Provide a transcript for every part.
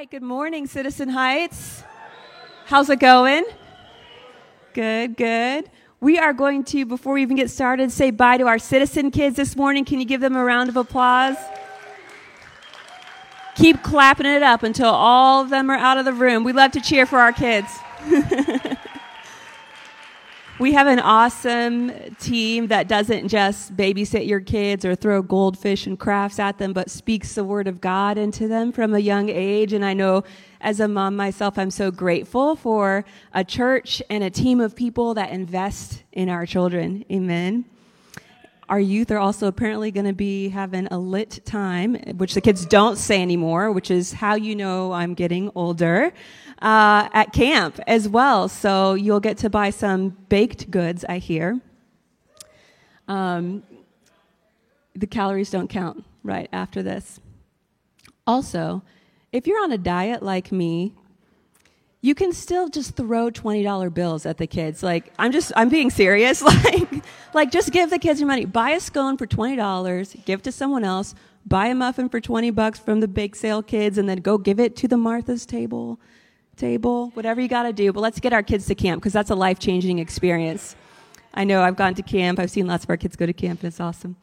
right, good morning, Citizen Heights. How's it going? Good, good. We are going to, before we even get started, say bye to our citizen kids this morning. Can you give them a round of applause? Keep clapping it up until all of them are out of the room. We love to cheer for our kids. We have an awesome team that doesn't just babysit your kids or throw goldfish and crafts at them, but speaks the word of God into them from a young age. And I know as a mom myself, I'm so grateful for a church and a team of people that invest in our children. Amen. Our youth are also apparently going to be having a lit time, which the kids don't say anymore, which is how you know I'm getting older uh, at camp as well. So you'll get to buy some baked goods, I hear. Um, the calories don't count right after this. Also, if you're on a diet like me, you can still just throw $20 bills at the kids. Like, I'm just, I'm being serious. like, like, just give the kids your money. Buy a scone for $20, give to someone else, buy a muffin for 20 bucks from the bake sale kids, and then go give it to the Martha's table table, whatever you got to do. But let's get our kids to camp because that's a life changing experience. I know I've gone to camp. I've seen lots of our kids go to camp, and it's awesome.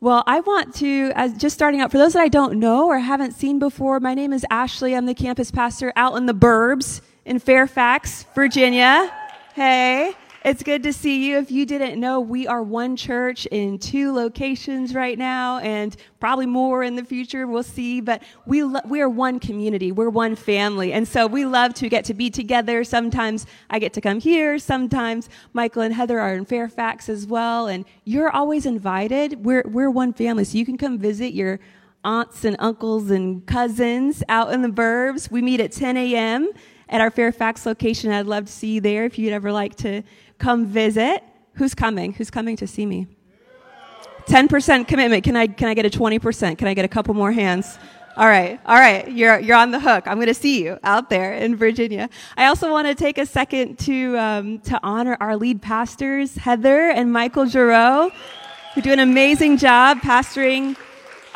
Well, I want to, as just starting out, for those that I don't know or haven't seen before, my name is Ashley. I'm the campus pastor out in the burbs in Fairfax, Virginia. Hey. It's good to see you. If you didn't know, we are one church in two locations right now, and probably more in the future. We'll see. But we lo- we are one community. We're one family, and so we love to get to be together. Sometimes I get to come here. Sometimes Michael and Heather are in Fairfax as well, and you're always invited. We're we're one family, so you can come visit your aunts and uncles and cousins out in the burbs. We meet at 10 a.m. at our Fairfax location. I'd love to see you there if you'd ever like to come visit. Who's coming? Who's coming to see me? 10% commitment. Can I, can I get a 20%? Can I get a couple more hands? All right, all right, you're, you're on the hook. I'm going to see you out there in Virginia. I also want to take a second to, um, to honor our lead pastors, Heather and Michael Giroux, who do an amazing job pastoring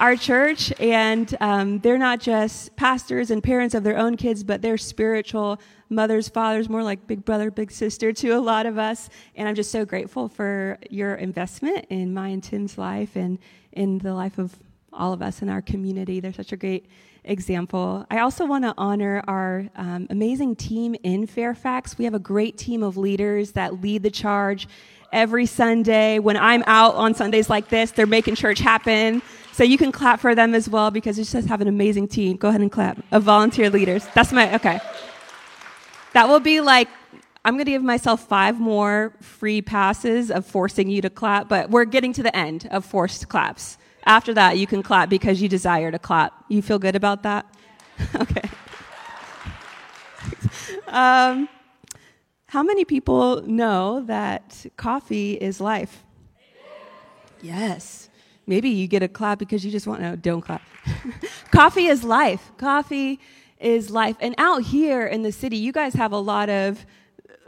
our church. And um, they're not just pastors and parents of their own kids, but they're spiritual mothers, fathers, more like big brother, big sister to a lot of us. And I'm just so grateful for your investment in my and Tim's life and in the life of all of us in our community. They're such a great example. I also want to honor our um, amazing team in Fairfax. We have a great team of leaders that lead the charge every Sunday. When I'm out on Sundays like this, they're making church happen. So you can clap for them as well because you just have an amazing team. Go ahead and clap of volunteer leaders. That's my, okay. That will be like, I'm going to give myself five more free passes of forcing you to clap, but we're getting to the end of forced claps. After that, you can clap because you desire to clap. You feel good about that? okay. um, how many people know that coffee is life? Yes. Maybe you get a clap because you just want to, no, don't clap. coffee is life. Coffee is life. And out here in the city, you guys have a lot of,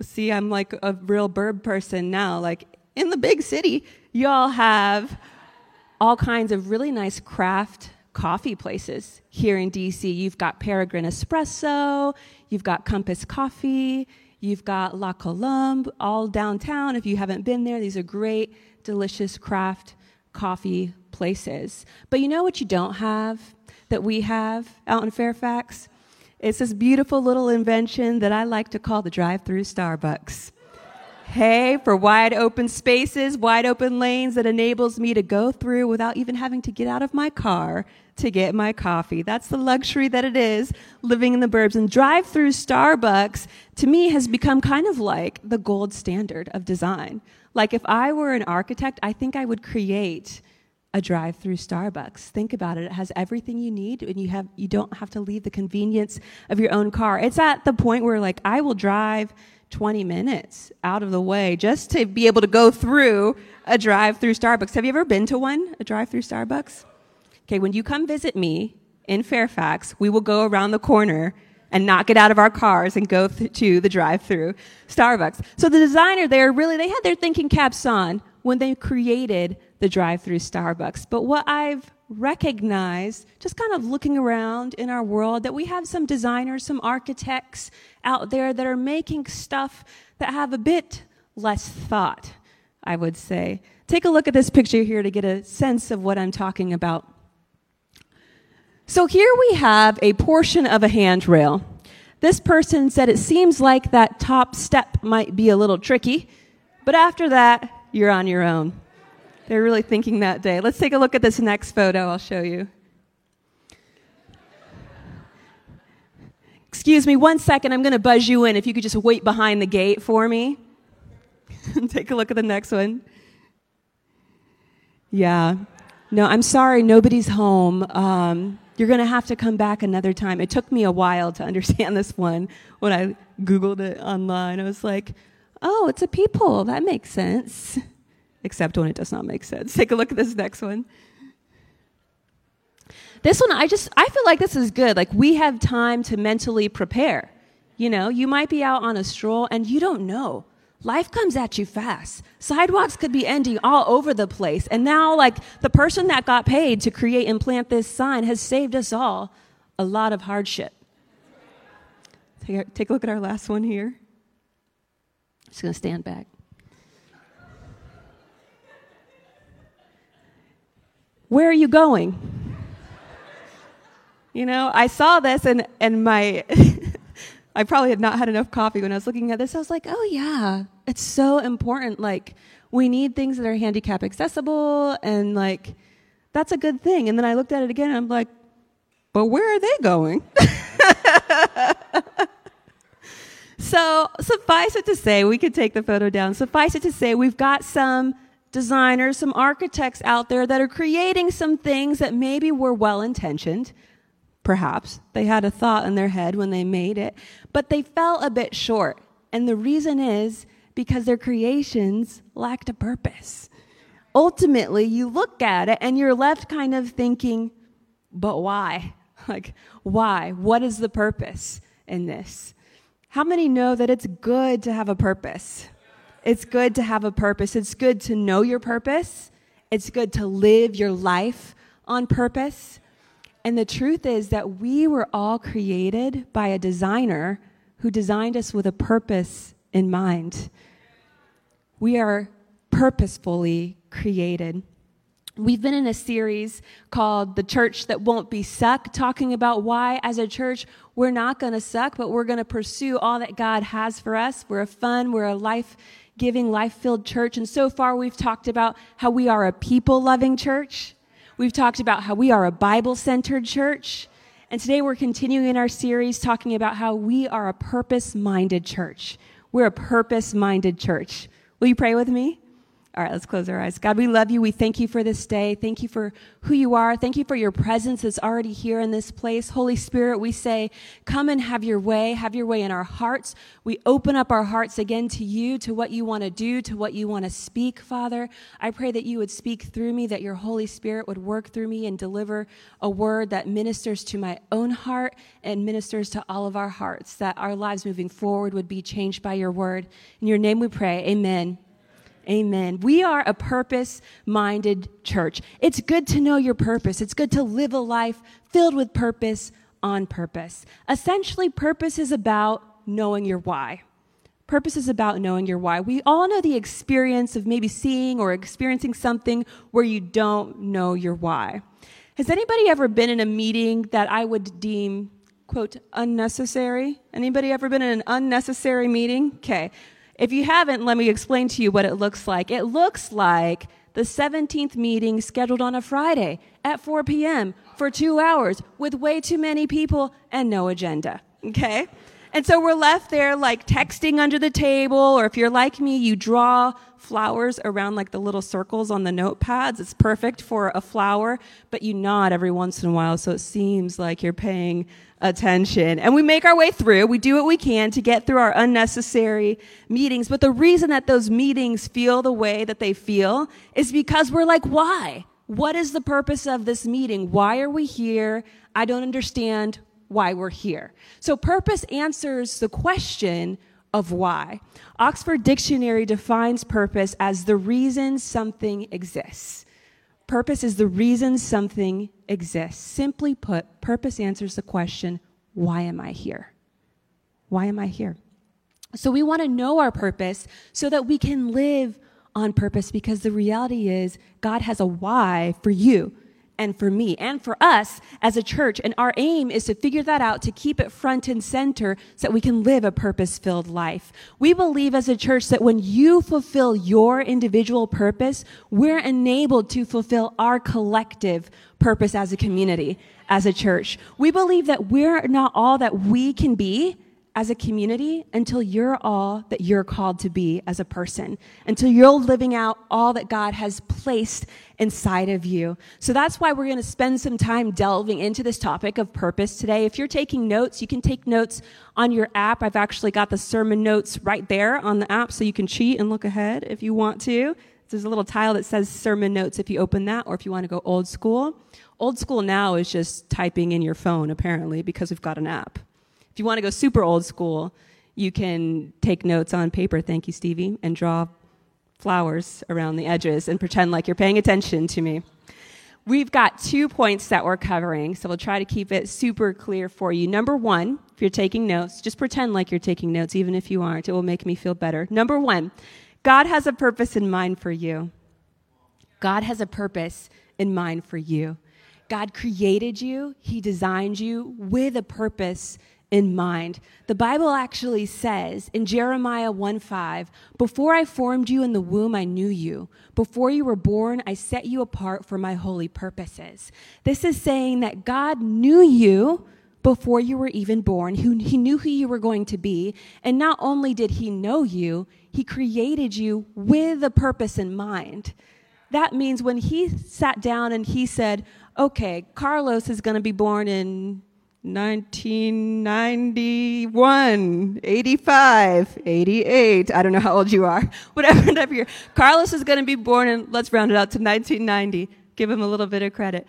see, I'm like a real burb person now. Like in the big city, y'all have all kinds of really nice craft coffee places here in DC. You've got Peregrine Espresso, you've got Compass Coffee, you've got La Colombe, all downtown. If you haven't been there, these are great, delicious craft coffee places. But you know what you don't have that we have out in Fairfax? It's this beautiful little invention that I like to call the drive through Starbucks. Hey, for wide open spaces, wide open lanes that enables me to go through without even having to get out of my car to get my coffee. That's the luxury that it is living in the burbs. And drive through Starbucks to me has become kind of like the gold standard of design. Like if I were an architect, I think I would create a drive-through Starbucks. Think about it. It has everything you need and you have you don't have to leave the convenience of your own car. It's at the point where like I will drive 20 minutes out of the way just to be able to go through a drive-through Starbucks. Have you ever been to one? A drive-through Starbucks? Okay, when you come visit me in Fairfax, we will go around the corner and not get out of our cars and go th- to the drive-through Starbucks. So the designer there really they had their thinking caps on when they created the drive through Starbucks. But what I've recognize, just kind of looking around in our world, that we have some designers, some architects out there that are making stuff that have a bit less thought, I would say. Take a look at this picture here to get a sense of what I'm talking about. So here we have a portion of a handrail. This person said it seems like that top step might be a little tricky, but after that, you're on your own. They're really thinking that day. Let's take a look at this next photo, I'll show you. Excuse me, one second, I'm going to buzz you in. If you could just wait behind the gate for me. take a look at the next one. Yeah. No, I'm sorry, nobody's home. Um, you're going to have to come back another time. It took me a while to understand this one when I Googled it online. I was like, oh, it's a peephole. That makes sense except when it does not make sense. Take a look at this next one. This one, I just, I feel like this is good. Like we have time to mentally prepare. You know, you might be out on a stroll and you don't know. Life comes at you fast. Sidewalks could be ending all over the place. And now, like, the person that got paid to create and plant this sign has saved us all a lot of hardship. Take a, take a look at our last one here. Just going to stand back. Where are you going? You know, I saw this and, and my, I probably had not had enough coffee when I was looking at this. I was like, oh yeah, it's so important. Like, we need things that are handicap accessible and like, that's a good thing. And then I looked at it again and I'm like, but where are they going? so suffice it to say, we could take the photo down. Suffice it to say, we've got some designers, some architects out there that are creating some things that maybe were well intentioned. Perhaps they had a thought in their head when they made it, but they fell a bit short. And the reason is because their creations lacked a purpose. Ultimately, you look at it and you're left kind of thinking, but why? Like, why? What is the purpose in this? How many know that it's good to have a purpose? It's good to have a purpose. It's good to know your purpose. It's good to live your life on purpose. And the truth is that we were all created by a designer who designed us with a purpose in mind. We are purposefully created. We've been in a series called The Church That Won't Be Suck, talking about why, as a church, we're not going to suck, but we're going to pursue all that God has for us. We're a fun, we're a life giving, life filled church. And so far, we've talked about how we are a people loving church. We've talked about how we are a Bible centered church. And today we're continuing in our series talking about how we are a purpose minded church. We're a purpose minded church. Will you pray with me? All right, let's close our eyes. God, we love you. We thank you for this day. Thank you for who you are. Thank you for your presence that's already here in this place. Holy Spirit, we say, come and have your way. Have your way in our hearts. We open up our hearts again to you, to what you want to do, to what you want to speak, Father. I pray that you would speak through me, that your Holy Spirit would work through me and deliver a word that ministers to my own heart and ministers to all of our hearts, that our lives moving forward would be changed by your word. In your name we pray. Amen. Amen. We are a purpose minded church. It's good to know your purpose. It's good to live a life filled with purpose on purpose. Essentially, purpose is about knowing your why. Purpose is about knowing your why. We all know the experience of maybe seeing or experiencing something where you don't know your why. Has anybody ever been in a meeting that I would deem, quote, unnecessary? Anybody ever been in an unnecessary meeting? Okay. If you haven't, let me explain to you what it looks like. It looks like the 17th meeting scheduled on a Friday at 4 p.m. for two hours with way too many people and no agenda. Okay? And so we're left there like texting under the table, or if you're like me, you draw flowers around like the little circles on the notepads. It's perfect for a flower, but you nod every once in a while, so it seems like you're paying attention. And we make our way through. We do what we can to get through our unnecessary meetings. But the reason that those meetings feel the way that they feel is because we're like, why? What is the purpose of this meeting? Why are we here? I don't understand why we're here. So purpose answers the question of why. Oxford Dictionary defines purpose as the reason something exists. Purpose is the reason something exists. Simply put, purpose answers the question, why am I here? Why am I here? So we want to know our purpose so that we can live on purpose because the reality is God has a why for you and for me and for us as a church. And our aim is to figure that out, to keep it front and center so that we can live a purpose filled life. We believe as a church that when you fulfill your individual purpose, we're enabled to fulfill our collective purpose as a community, as a church. We believe that we're not all that we can be as a community until you're all that you're called to be as a person, until you're living out all that God has placed inside of you. So that's why we're going to spend some time delving into this topic of purpose today. If you're taking notes, you can take notes on your app. I've actually got the sermon notes right there on the app so you can cheat and look ahead if you want to. There's a little tile that says sermon notes if you open that, or if you want to go old school. Old school now is just typing in your phone, apparently, because we've got an app. If you want to go super old school, you can take notes on paper, thank you, Stevie, and draw flowers around the edges and pretend like you're paying attention to me. We've got two points that we're covering, so we'll try to keep it super clear for you. Number one, if you're taking notes, just pretend like you're taking notes, even if you aren't. It will make me feel better. Number one, God has a purpose in mind for you. God has a purpose in mind for you. God created you, He designed you with a purpose in mind. The Bible actually says in Jeremiah 1 5, Before I formed you in the womb, I knew you. Before you were born, I set you apart for my holy purposes. This is saying that God knew you before you were even born. He knew who you were going to be. And not only did he know you, he created you with a purpose in mind. That means when he sat down and he said, okay, Carlos is going to be born in 1991, 85, 88. I don't know how old you are. Whatever number year. Carlos is going to be born in, let's round it out to 1990. Give him a little bit of credit.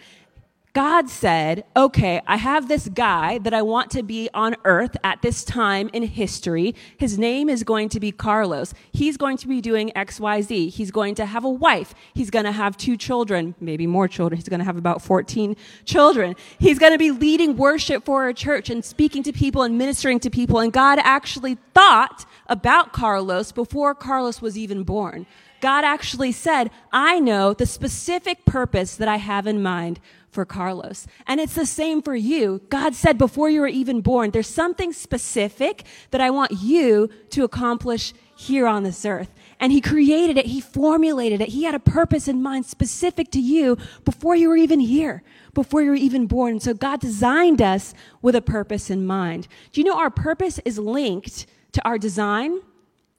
God said, okay, I have this guy that I want to be on earth at this time in history. His name is going to be Carlos. He's going to be doing XYZ. He's going to have a wife. He's going to have two children, maybe more children. He's going to have about 14 children. He's going to be leading worship for a church and speaking to people and ministering to people. And God actually thought about Carlos before Carlos was even born. God actually said, I know the specific purpose that I have in mind for Carlos. And it's the same for you. God said before you were even born, there's something specific that I want you to accomplish here on this earth. And he created it. He formulated it. He had a purpose in mind specific to you before you were even here, before you were even born. And so God designed us with a purpose in mind. Do you know our purpose is linked to our design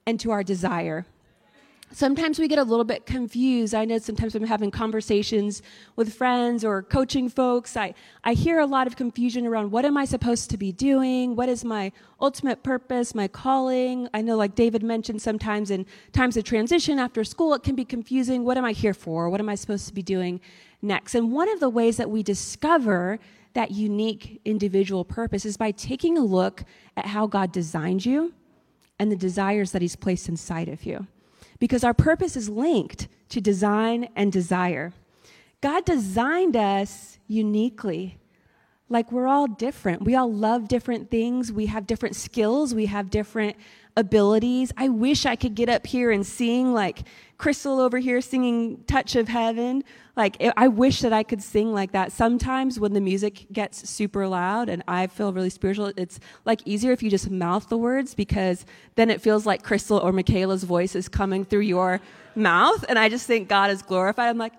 and to our desire? Sometimes we get a little bit confused. I know sometimes I'm having conversations with friends or coaching folks, I, I hear a lot of confusion around what am I supposed to be doing? What is my ultimate purpose, my calling? I know, like David mentioned, sometimes in times of transition after school, it can be confusing. What am I here for? What am I supposed to be doing next? And one of the ways that we discover that unique individual purpose is by taking a look at how God designed you and the desires that He's placed inside of you because our purpose is linked to design and desire. God designed us uniquely. Like we're all different. We all love different things. We have different skills. We have different abilities. I wish I could get up here and sing like Crystal over here singing Touch of Heaven. Like, I wish that I could sing like that. Sometimes when the music gets super loud and I feel really spiritual, it's like easier if you just mouth the words because then it feels like Crystal or Michaela's voice is coming through your mouth. And I just think God is glorified. I'm like,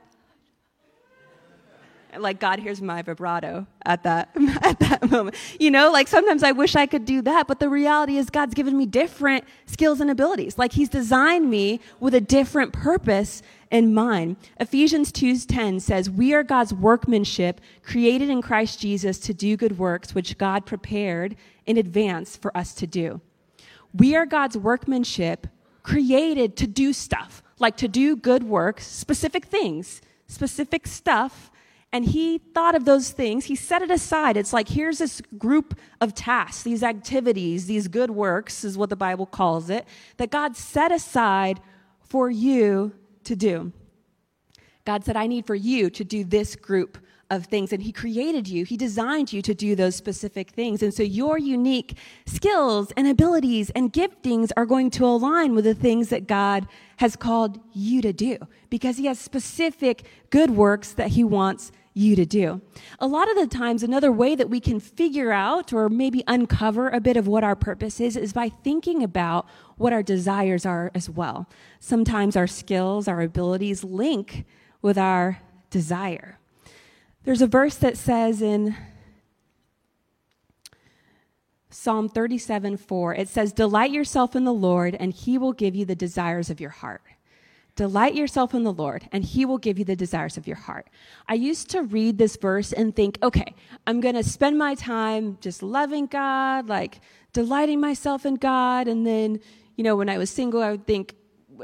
like God hears my vibrato at that at that moment. You know, like sometimes I wish I could do that, but the reality is God's given me different skills and abilities. Like he's designed me with a different purpose in mind. Ephesians 2:10 says, "We are God's workmanship, created in Christ Jesus to do good works which God prepared in advance for us to do." We are God's workmanship, created to do stuff, like to do good works, specific things, specific stuff and he thought of those things. He set it aside. It's like, here's this group of tasks, these activities, these good works, is what the Bible calls it, that God set aside for you to do. God said, I need for you to do this group of things. And He created you, He designed you to do those specific things. And so your unique skills and abilities and giftings are going to align with the things that God has called you to do because He has specific good works that He wants you to do. A lot of the times, another way that we can figure out or maybe uncover a bit of what our purpose is is by thinking about what our desires are as well. Sometimes our skills, our abilities link with our desire. There's a verse that says in Psalm 37 4, it says, Delight yourself in the Lord, and he will give you the desires of your heart. Delight yourself in the Lord, and he will give you the desires of your heart. I used to read this verse and think, okay, I'm going to spend my time just loving God, like delighting myself in God. And then, you know, when I was single, I would think,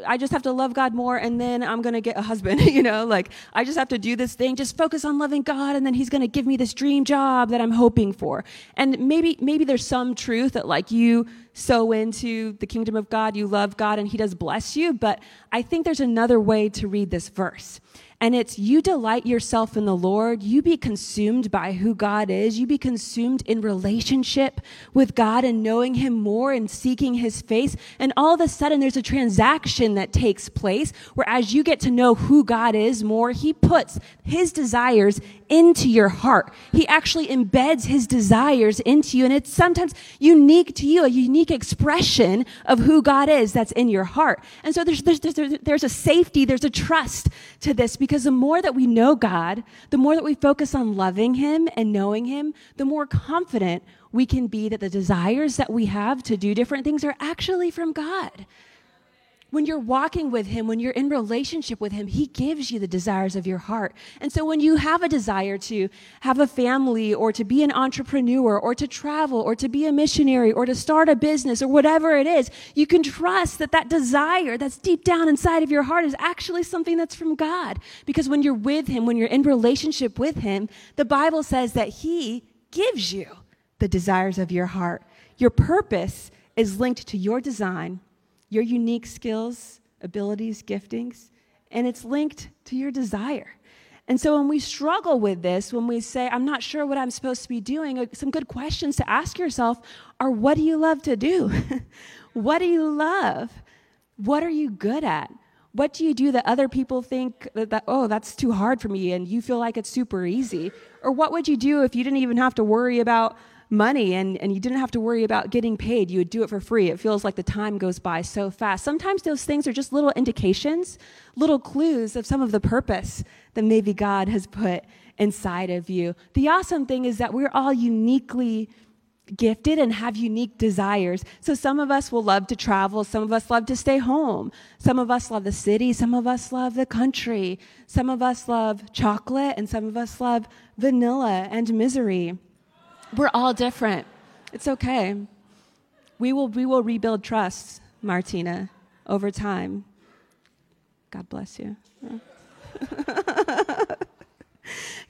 I just have to love God more and then I'm going to get a husband, you know, like I just have to do this thing, just focus on loving God and then he's going to give me this dream job that I'm hoping for. And maybe maybe there's some truth that like you sow into the kingdom of God, you love God and he does bless you, but I think there's another way to read this verse. And it's you delight yourself in the Lord. You be consumed by who God is. You be consumed in relationship with God and knowing Him more and seeking His face. And all of a sudden, there's a transaction that takes place where as you get to know who God is more, He puts His desires into your heart. He actually embeds His desires into you. And it's sometimes unique to you, a unique expression of who God is that's in your heart. And so there's, there's, there's, there's a safety, there's a trust to this because because the more that we know God, the more that we focus on loving Him and knowing Him, the more confident we can be that the desires that we have to do different things are actually from God when you're walking with Him, when you're in relationship with Him, He gives you the desires of your heart. And so when you have a desire to have a family or to be an entrepreneur or to travel or to be a missionary or to start a business or whatever it is, you can trust that that desire that's deep down inside of your heart is actually something that's from God. Because when you're with Him, when you're in relationship with Him, the Bible says that He gives you the desires of your heart. Your purpose is linked to your design your unique skills, abilities, giftings, and it's linked to your desire. And so when we struggle with this, when we say, I'm not sure what I'm supposed to be doing, uh, some good questions to ask yourself are what do you love to do? what do you love? What are you good at? What do you do that other people think that, that, oh, that's too hard for me and you feel like it's super easy? Or what would you do if you didn't even have to worry about money and, and you didn't have to worry about getting paid. You would do it for free. It feels like the time goes by so fast. Sometimes those things are just little indications, little clues of some of the purpose that maybe God has put inside of you. The awesome thing is that we're all uniquely gifted and have unique desires. So some of us will love to travel, some of us love to stay home, some of us love the city, some of us love the country, some of us love chocolate, and some of us love vanilla and misery. We're all different. It's okay. We will, we will rebuild trust, Martina, over time. God bless you.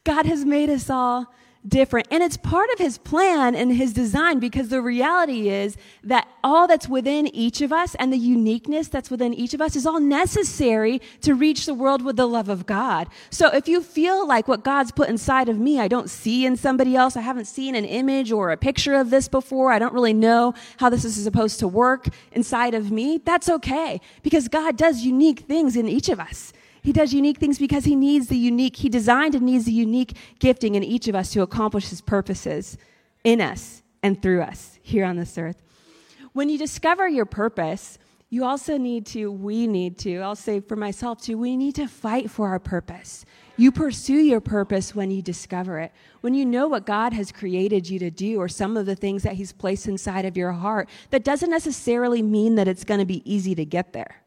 God has made us all different. And it's part of his plan and his design because the reality is that all that's within each of us and the uniqueness that's within each of us is all necessary to reach the world with the love of God. So if you feel like what God's put inside of me, I don't see in somebody else, I haven't seen an image or a picture of this before, I don't really know how this is supposed to work inside of me, that's okay because God does unique things in each of us. He does unique things because he needs the unique, he designed and needs the unique gifting in each of us to accomplish his purposes in us and through us here on this earth. When you discover your purpose, you also need to, we need to, I'll say for myself too, we need to fight for our purpose. You pursue your purpose when you discover it. When you know what God has created you to do or some of the things that He's placed inside of your heart, that doesn't necessarily mean that it's going to be easy to get there.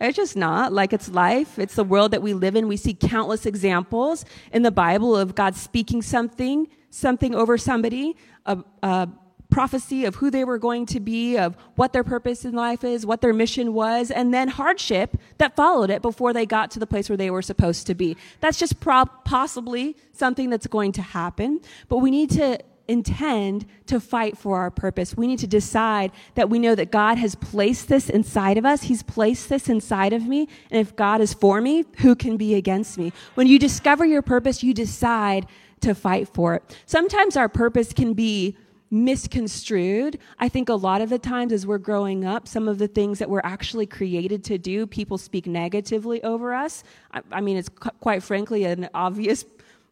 It's just not. Like it's life, it's the world that we live in. We see countless examples in the Bible of God speaking something, something over somebody, a, a prophecy of who they were going to be, of what their purpose in life is, what their mission was, and then hardship that followed it before they got to the place where they were supposed to be. That's just pro- possibly something that's going to happen, but we need to intend to fight for our purpose. We need to decide that we know that God has placed this inside of us. He's placed this inside of me. And if God is for me, who can be against me? When you discover your purpose, you decide to fight for it. Sometimes our purpose can be misconstrued. I think a lot of the times as we're growing up, some of the things that we're actually created to do, people speak negatively over us. I, I mean, it's quite frankly an obvious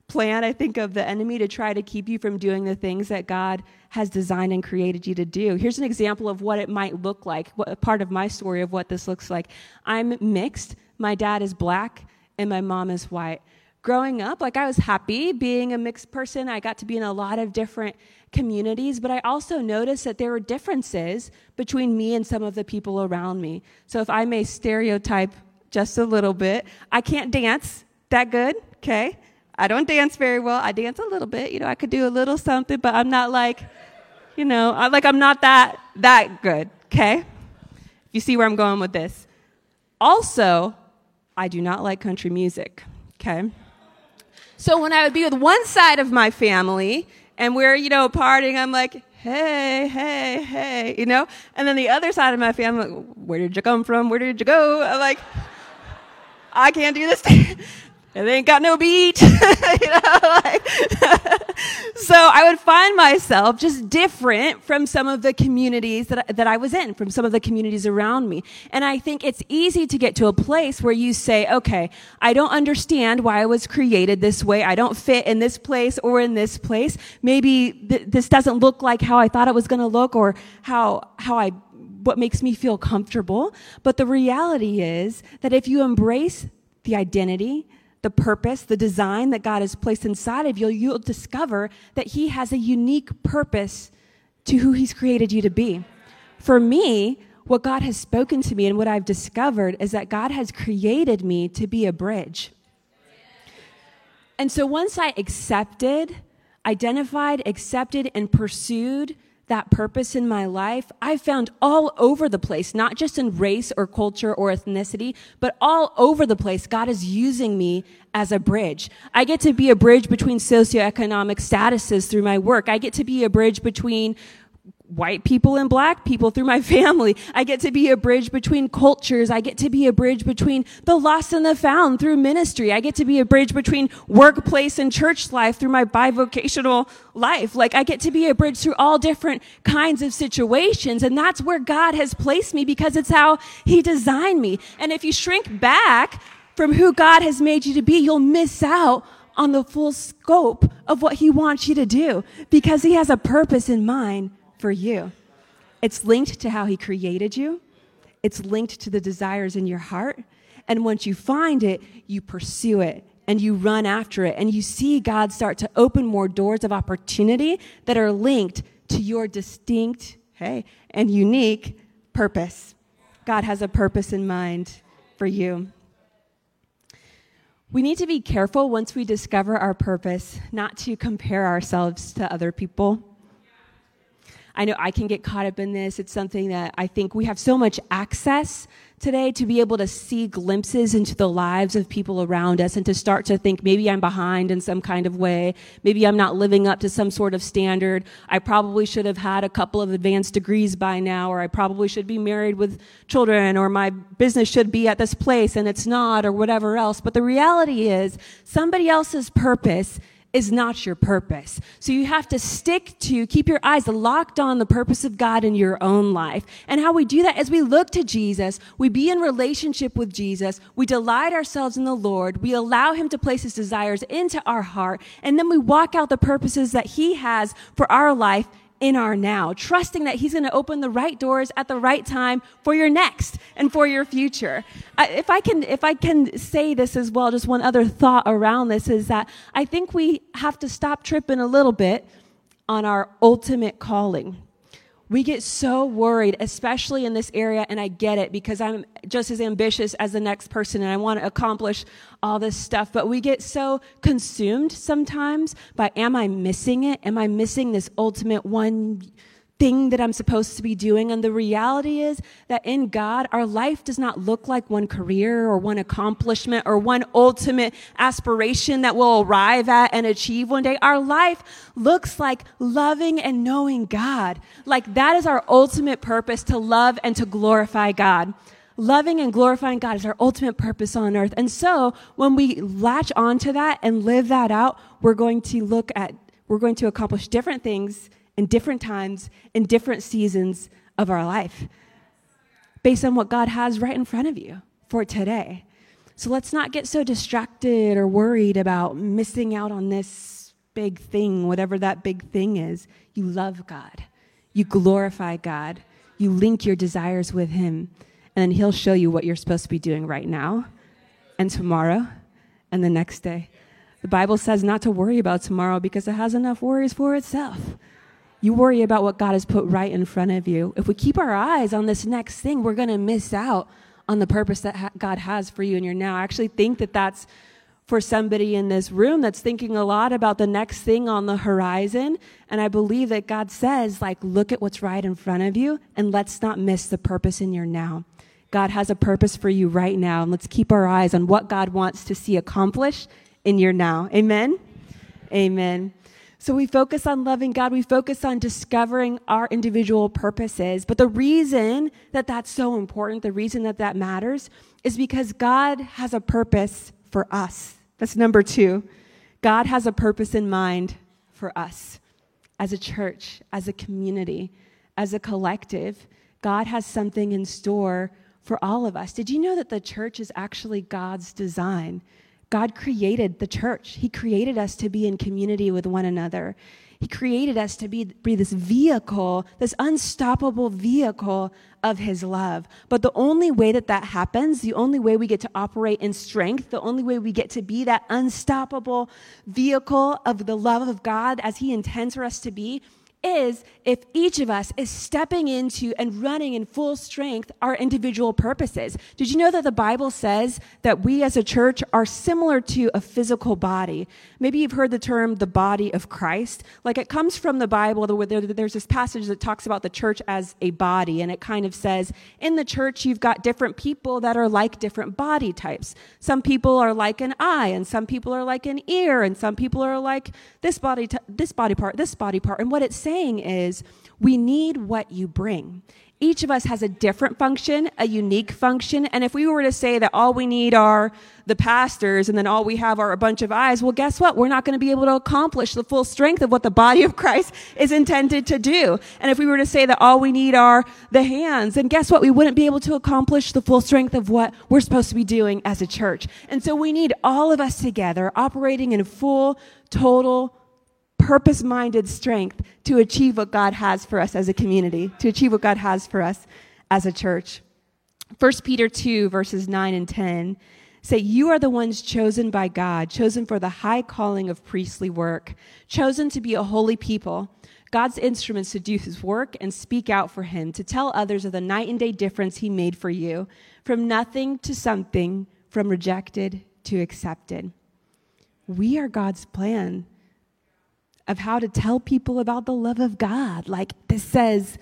plan, I think, of the enemy to try to keep you from doing the things that God has designed and created you to do. Here's an example of what it might look like, what, part of my story of what this looks like. I'm mixed. My dad is black and my mom is white. Growing up, like I was happy being a mixed person. I got to be in a lot of different communities, but I also noticed that there were differences between me and some of the people around me. So if I may stereotype just a little bit, I can't dance that good, okay? I don't dance very well. I dance a little bit. You know, I could do a little something, but I'm not like, you know, I, like I'm not that that good. Okay, you see where I'm going with this. Also, I do not like country music. Okay, so when I would be with one side of my family and we're you know partying, I'm like, hey, hey, hey, you know, and then the other side of my family, where did you come from? Where did you go? I'm like. I can't do this. it ain't got no beat. know, like, so I would find myself just different from some of the communities that, that I was in, from some of the communities around me. And I think it's easy to get to a place where you say, okay, I don't understand why I was created this way. I don't fit in this place or in this place. Maybe th- this doesn't look like how I thought it was going to look or how, how I what makes me feel comfortable. But the reality is that if you embrace the identity, the purpose, the design that God has placed inside of you, you'll discover that He has a unique purpose to who He's created you to be. For me, what God has spoken to me and what I've discovered is that God has created me to be a bridge. And so once I accepted, identified, accepted, and pursued that purpose in my life, I found all over the place, not just in race or culture or ethnicity, but all over the place. God is using me as a bridge. I get to be a bridge between socioeconomic statuses through my work. I get to be a bridge between white people and black people through my family. I get to be a bridge between cultures. I get to be a bridge between the lost and the found through ministry. I get to be a bridge between workplace and church life through my bivocational life. Like I get to be a bridge through all different kinds of situations. And that's where God has placed me because it's how he designed me. And if you shrink back from who God has made you to be, you'll miss out on the full scope of what he wants you to do because he has a purpose in mind for you. It's linked to how He created you, it's linked to the desires in your heart. And once you find it, you pursue it and you run after it. And you see God start to open more doors of opportunity that are linked to your distinct, hey, and unique purpose. God has a purpose in mind for you. We need to be careful once we discover our purpose not to compare ourselves to other people. I know I can get caught up in this. It's something that I think we have so much access today to be able to see glimpses into the lives of people around us and to start to think maybe I'm behind in some kind of way. Maybe I'm not living up to some sort of standard. I probably should have had a couple of advanced degrees by now, or I probably should be married with children, or my business should be at this place and it's not, or whatever else. But the reality is somebody else's purpose is not your purpose. So you have to stick to, keep your eyes locked on the purpose of God in your own life. And how we do that is we look to Jesus, we be in relationship with Jesus, we delight ourselves in the Lord, we allow Him to place His desires into our heart, and then we walk out the purposes that He has for our life in our now, trusting that He's going to open the right doors at the right time for your next and for your future. if I can, if I can say this as well, just one other thought around this is that I think we have to stop tripping a little bit on our ultimate calling we get so worried, especially in this area, and I get it because I'm just as ambitious as the next person and I want to accomplish all this stuff. But we get so consumed sometimes by, am I missing it? Am I missing this ultimate one thing that I'm supposed to be doing. And the reality is that in God, our life does not look like one career or one accomplishment or one ultimate aspiration that we'll arrive at and achieve one day. Our life looks like loving and knowing God. Like that is our ultimate purpose to love and to glorify God. Loving and glorifying God is our ultimate purpose on earth. And so when we latch onto that and live that out, we're going to look at, we're going to accomplish different things in different times, in different seasons of our life, based on what God has right in front of you for today. So let's not get so distracted or worried about missing out on this big thing, whatever that big thing is. You love God, you glorify God, you link your desires with Him, and then He'll show you what you're supposed to be doing right now and tomorrow and the next day. The Bible says not to worry about tomorrow because it has enough worries for itself. You worry about what God has put right in front of you. If we keep our eyes on this next thing, we're going to miss out on the purpose that ha- God has for you in your now. I actually think that that's for somebody in this room that's thinking a lot about the next thing on the horizon. And I believe that God says, like, look at what's right in front of you and let's not miss the purpose in your now. God has a purpose for you right now. And let's keep our eyes on what God wants to see accomplished in your now. Amen. Amen. So we focus on loving God, we focus on discovering our individual purposes. But the reason that that's so important, the reason that that matters, is because God has a purpose for us. That's number two. God has a purpose in mind for us as a church, as a community, as a collective. God has something in store for all of us. Did you know that the church is actually God's design? God created the church. He created us to be in community with one another. He created us to be, be this vehicle, this unstoppable vehicle of His love. But the only way that that happens, the only way we get to operate in strength, the only way we get to be that unstoppable vehicle of the love of God as He intends for us to be, is if each of us is stepping into and running in full strength our individual purposes. Did you know that the Bible says that we as a church are similar to a physical body? Maybe you've heard the term the body of Christ. Like it comes from the Bible, there's this passage that talks about the church as a body, and it kind of says in the church you've got different people that are like different body types. Some people are like an eye, and some people are like an ear, and some people are like this body, t- this body part, this body part. And what it's saying is, we need what you bring. Each of us has a different function, a unique function. And if we were to say that all we need are the pastors and then all we have are a bunch of eyes, well, guess what? We're not going to be able to accomplish the full strength of what the body of Christ is intended to do. And if we were to say that all we need are the hands, then guess what? We wouldn't be able to accomplish the full strength of what we're supposed to be doing as a church. And so we need all of us together operating in full, total, purpose minded strength to achieve what God has for us as a community, to achieve what God has for us as a church. 1 Peter 2, verses 9 and 10 say, You are the ones chosen by God, chosen for the high calling of priestly work, chosen to be a holy people. God's instruments to do his work and speak out for him, to tell others of the night and day difference he made for you, from nothing to something, from rejected to accepted. We are God's plan of how to tell people about the love of God. Like this says,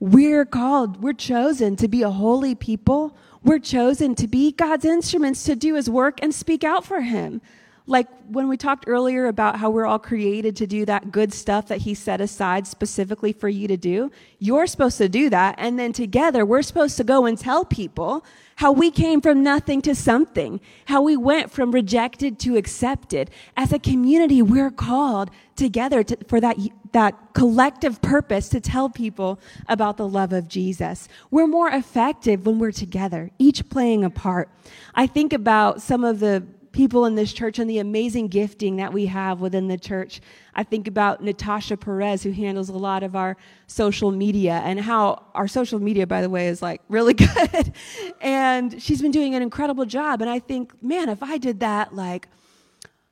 we're called, we're chosen to be a holy people. We're chosen to be God's instruments to do his work and speak out for him. Like when we talked earlier about how we're all created to do that good stuff that he set aside specifically for you to do, you're supposed to do that. And then together, we're supposed to go and tell people how we came from nothing to something, how we went from rejected to accepted. As a community, we're called together to, for that, that collective purpose to tell people about the love of Jesus. We're more effective when we're together, each playing a part. I think about some of the people in this church and the amazing gifting that we have within the church. I think about Natasha Perez, who handles a lot of our social media, and how our social media, by the way, is like really good. and she's been doing an incredible job. And I think, man, if I did that, like,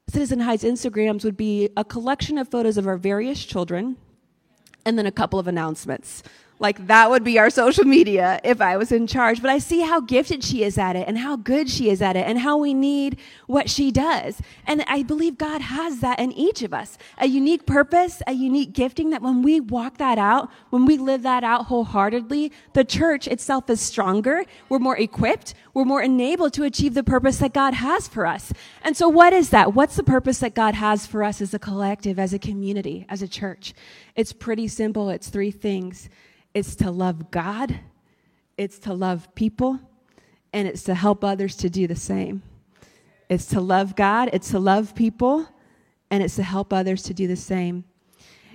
Citizen Heights Instagrams would be a collection of photos of our various children and then a couple of announcements Like that would be our social media if I was in charge. But I see how gifted she is at it and how good she is at it and how we need what she does. And I believe God has that in each of us a unique purpose, a unique gifting that when we walk that out, when we live that out wholeheartedly, the church itself is stronger. We're more equipped. We're more enabled to achieve the purpose that God has for us. And so, what is that? What's the purpose that God has for us as a collective, as a community, as a church? It's pretty simple. It's three things it's to love God, it's to love people, and it's to help others to do the same. It's to love God, it's to love people, and it's to help others to do the same.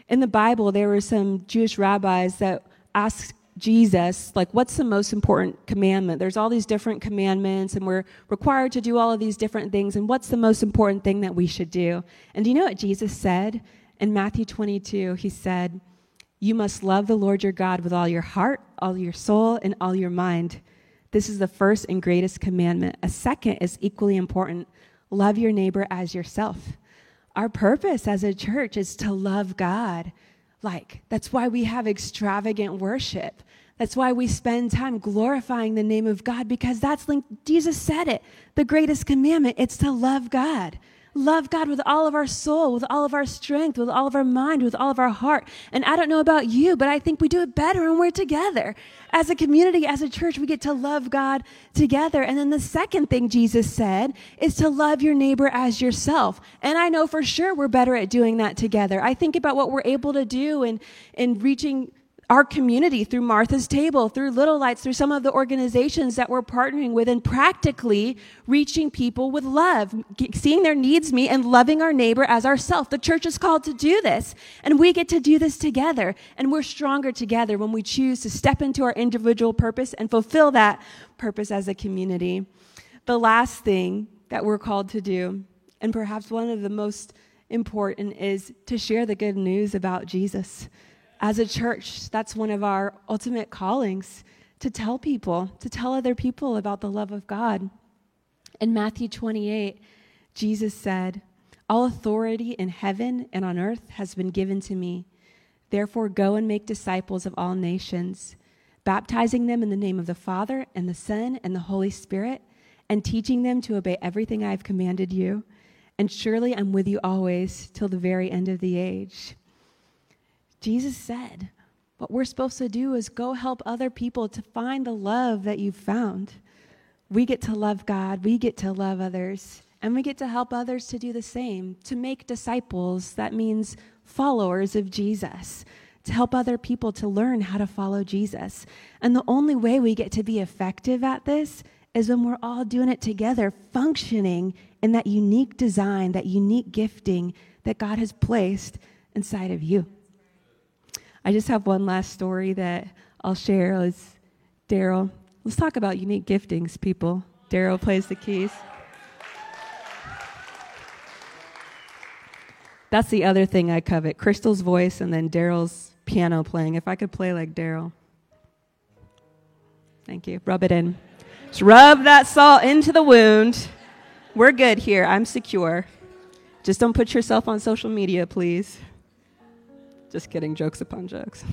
In the Bible, there were some Jewish rabbis that asked Jesus, like, what's the most important commandment? There's all these different commandments, and we're required to do all of these different things. And what's the most important thing that we should do? And do you know what Jesus said? In Matthew 22, he said, you must love the Lord your God with all your heart, all your soul, and all your mind. This is the first and greatest commandment. A second is equally important love your neighbor as yourself. Our purpose as a church is to love God. Like, that's why we have extravagant worship. That's why we spend time glorifying the name of God because that's like Jesus said it. The greatest commandment, it's to love God love God with all of our soul, with all of our strength, with all of our mind, with all of our heart. And I don't know about you, but I think we do it better when we're together. As a community, as a church, we get to love God together. And then the second thing Jesus said is to love your neighbor as yourself. And I know for sure we're better at doing that together. I think about what we're able to do in, in reaching our community through Martha's Table, through Little Lights, through some of the organizations that we're partnering with, and practically reaching people with love, seeing their needs meet, and loving our neighbor as ourself. The church is called to do this, and we get to do this together. And we're stronger together when we choose to step into our individual purpose and fulfill that purpose as a community. The last thing that we're called to do, and perhaps one of the most important, is to share the good news about Jesus as a church, that's one of our ultimate callings to tell people, to tell other people about the love of God. In Matthew 28, Jesus said, All authority in heaven and on earth has been given to me. Therefore, go and make disciples of all nations, baptizing them in the name of the Father and the Son and the Holy Spirit, and teaching them to obey everything I have commanded you. And surely I'm with you always till the very end of the age. Jesus said, what we're supposed to do is go help other people to find the love that you've found. We get to love God, we get to love others, and we get to help others to do the same, to make disciples. That means followers of Jesus, to help other people to learn how to follow Jesus. And the only way we get to be effective at this is when we're all doing it together, functioning in that unique design, that unique gifting that God has placed inside of you. I just have one last story that I'll share. Is Daryl? Let's talk about unique giftings, people. Daryl plays the keys. That's the other thing I covet Crystal's voice and then Daryl's piano playing. If I could play like Daryl. Thank you. Rub it in. Just rub that salt into the wound. We're good here. I'm secure. Just don't put yourself on social media, please. Just kidding, jokes upon jokes.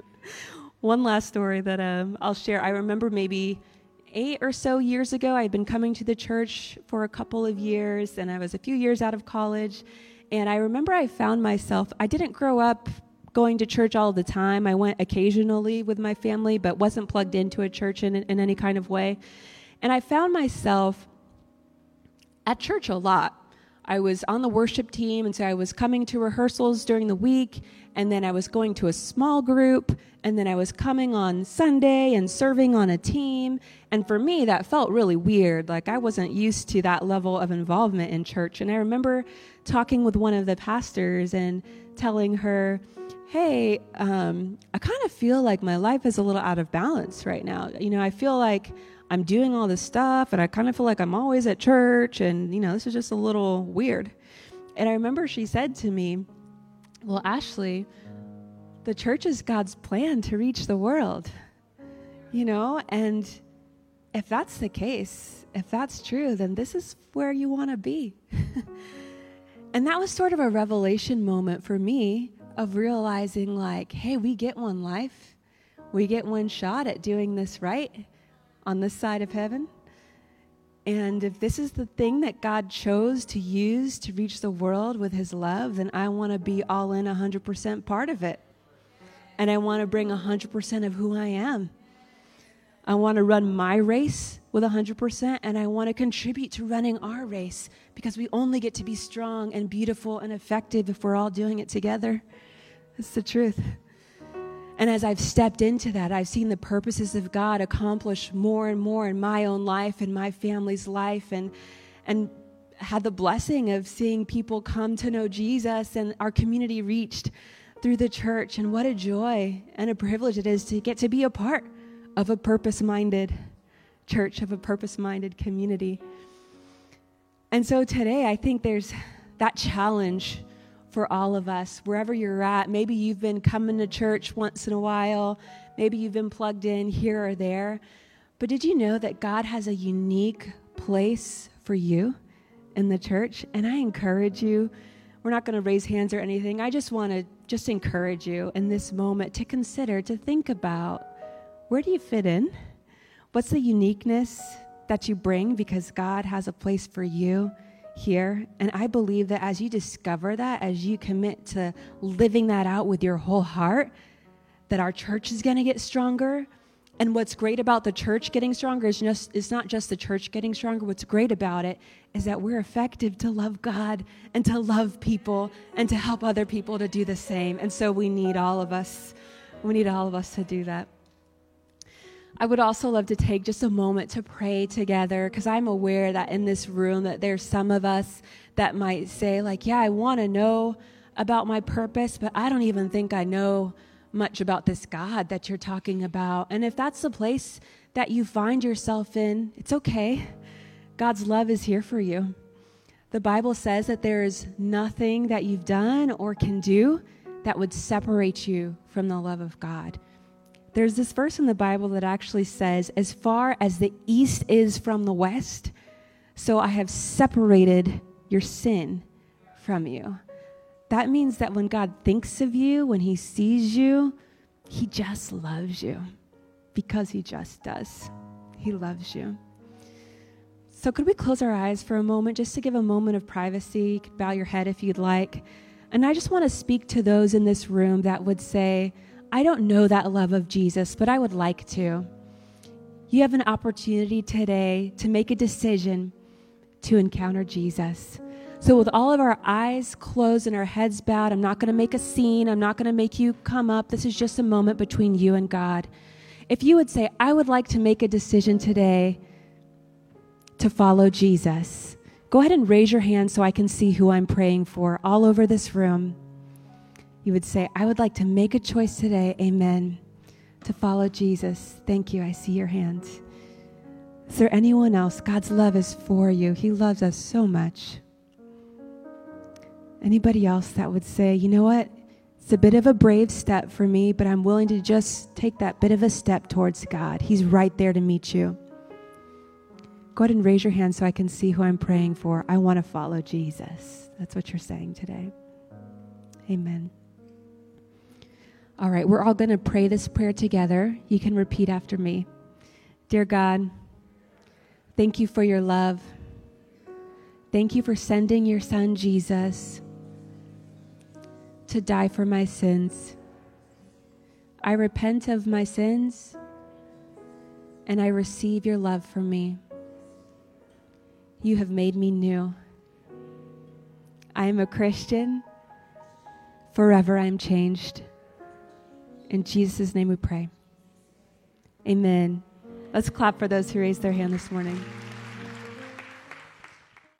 One last story that um, I'll share. I remember maybe eight or so years ago, I had been coming to the church for a couple of years, and I was a few years out of college. And I remember I found myself, I didn't grow up going to church all the time. I went occasionally with my family, but wasn't plugged into a church in, in any kind of way. And I found myself at church a lot. I was on the worship team, and so I was coming to rehearsals during the week, and then I was going to a small group, and then I was coming on Sunday and serving on a team. And for me, that felt really weird. Like I wasn't used to that level of involvement in church. And I remember talking with one of the pastors and telling her, Hey, um, I kind of feel like my life is a little out of balance right now. You know, I feel like I'm doing all this stuff and I kind of feel like I'm always at church and, you know, this is just a little weird. And I remember she said to me, Well, Ashley, the church is God's plan to reach the world, you know? And if that's the case, if that's true, then this is where you want to be. and that was sort of a revelation moment for me of realizing, like, hey, we get one life We get one shot at doing this right on this side of heaven. And if this is the thing that God chose to use to reach the world with his love, then I want to be all in 100% part of it. And I want to bring 100% of who I am. I want to run my race with 100%, and I want to contribute to running our race because we only get to be strong and beautiful and effective if we're all doing it together. That's the truth. And as I've stepped into that, I've seen the purposes of God accomplish more and more in my own life and my family's life and and had the blessing of seeing people come to know Jesus and our community reached through the church and what a joy and a privilege it is to get to be a part of a purpose-minded church of a purpose-minded community. And so today I think there's that challenge for all of us, wherever you're at. Maybe you've been coming to church once in a while, maybe you've been plugged in here or there. But did you know that God has a unique place for you in the church? And I encourage you, we're not going to raise hands or anything. I just want to just encourage you in this moment to consider, to think about where do you fit in? What's the uniqueness that you bring because God has a place for you? Here. And I believe that as you discover that, as you commit to living that out with your whole heart, that our church is going to get stronger. And what's great about the church getting stronger is just it's not just the church getting stronger. What's great about it is that we're effective to love God and to love people and to help other people to do the same. And so we need all of us. We need all of us to do that. I would also love to take just a moment to pray together because I'm aware that in this room that there's some of us that might say like, yeah, I want to know about my purpose, but I don't even think I know much about this God that you're talking about. And if that's the place that you find yourself in, it's okay. God's love is here for you. The Bible says that there is nothing that you've done or can do that would separate you from the love of God. There's this verse in the Bible that actually says, As far as the east is from the west, so I have separated your sin from you. That means that when God thinks of you, when He sees you, He just loves you because He just does. He loves you. So, could we close our eyes for a moment just to give a moment of privacy? You could bow your head if you'd like. And I just want to speak to those in this room that would say, I don't know that love of Jesus, but I would like to. You have an opportunity today to make a decision to encounter Jesus. So, with all of our eyes closed and our heads bowed, I'm not going to make a scene. I'm not going to make you come up. This is just a moment between you and God. If you would say, I would like to make a decision today to follow Jesus, go ahead and raise your hand so I can see who I'm praying for all over this room you would say, I would like to make a choice today, amen, to follow Jesus. Thank you. I see your hand. Is there anyone else? God's love is for you. He loves us so much. Anybody else that would say, you know what? It's a bit of a brave step for me, but I'm willing to just take that bit of a step towards God. He's right there to meet you. Go ahead and raise your hand so I can see who I'm praying for. I want to follow Jesus. That's what you're saying today. Amen. All right, we're all going to pray this prayer together. You can repeat after me. Dear God, thank you for your love. Thank you for sending your son Jesus to die for my sins. I repent of my sins and I receive your love for me. You have made me new. I am a Christian. Forever I am changed. In Jesus' name we pray. Amen. Let's clap for those who raised their hand this morning.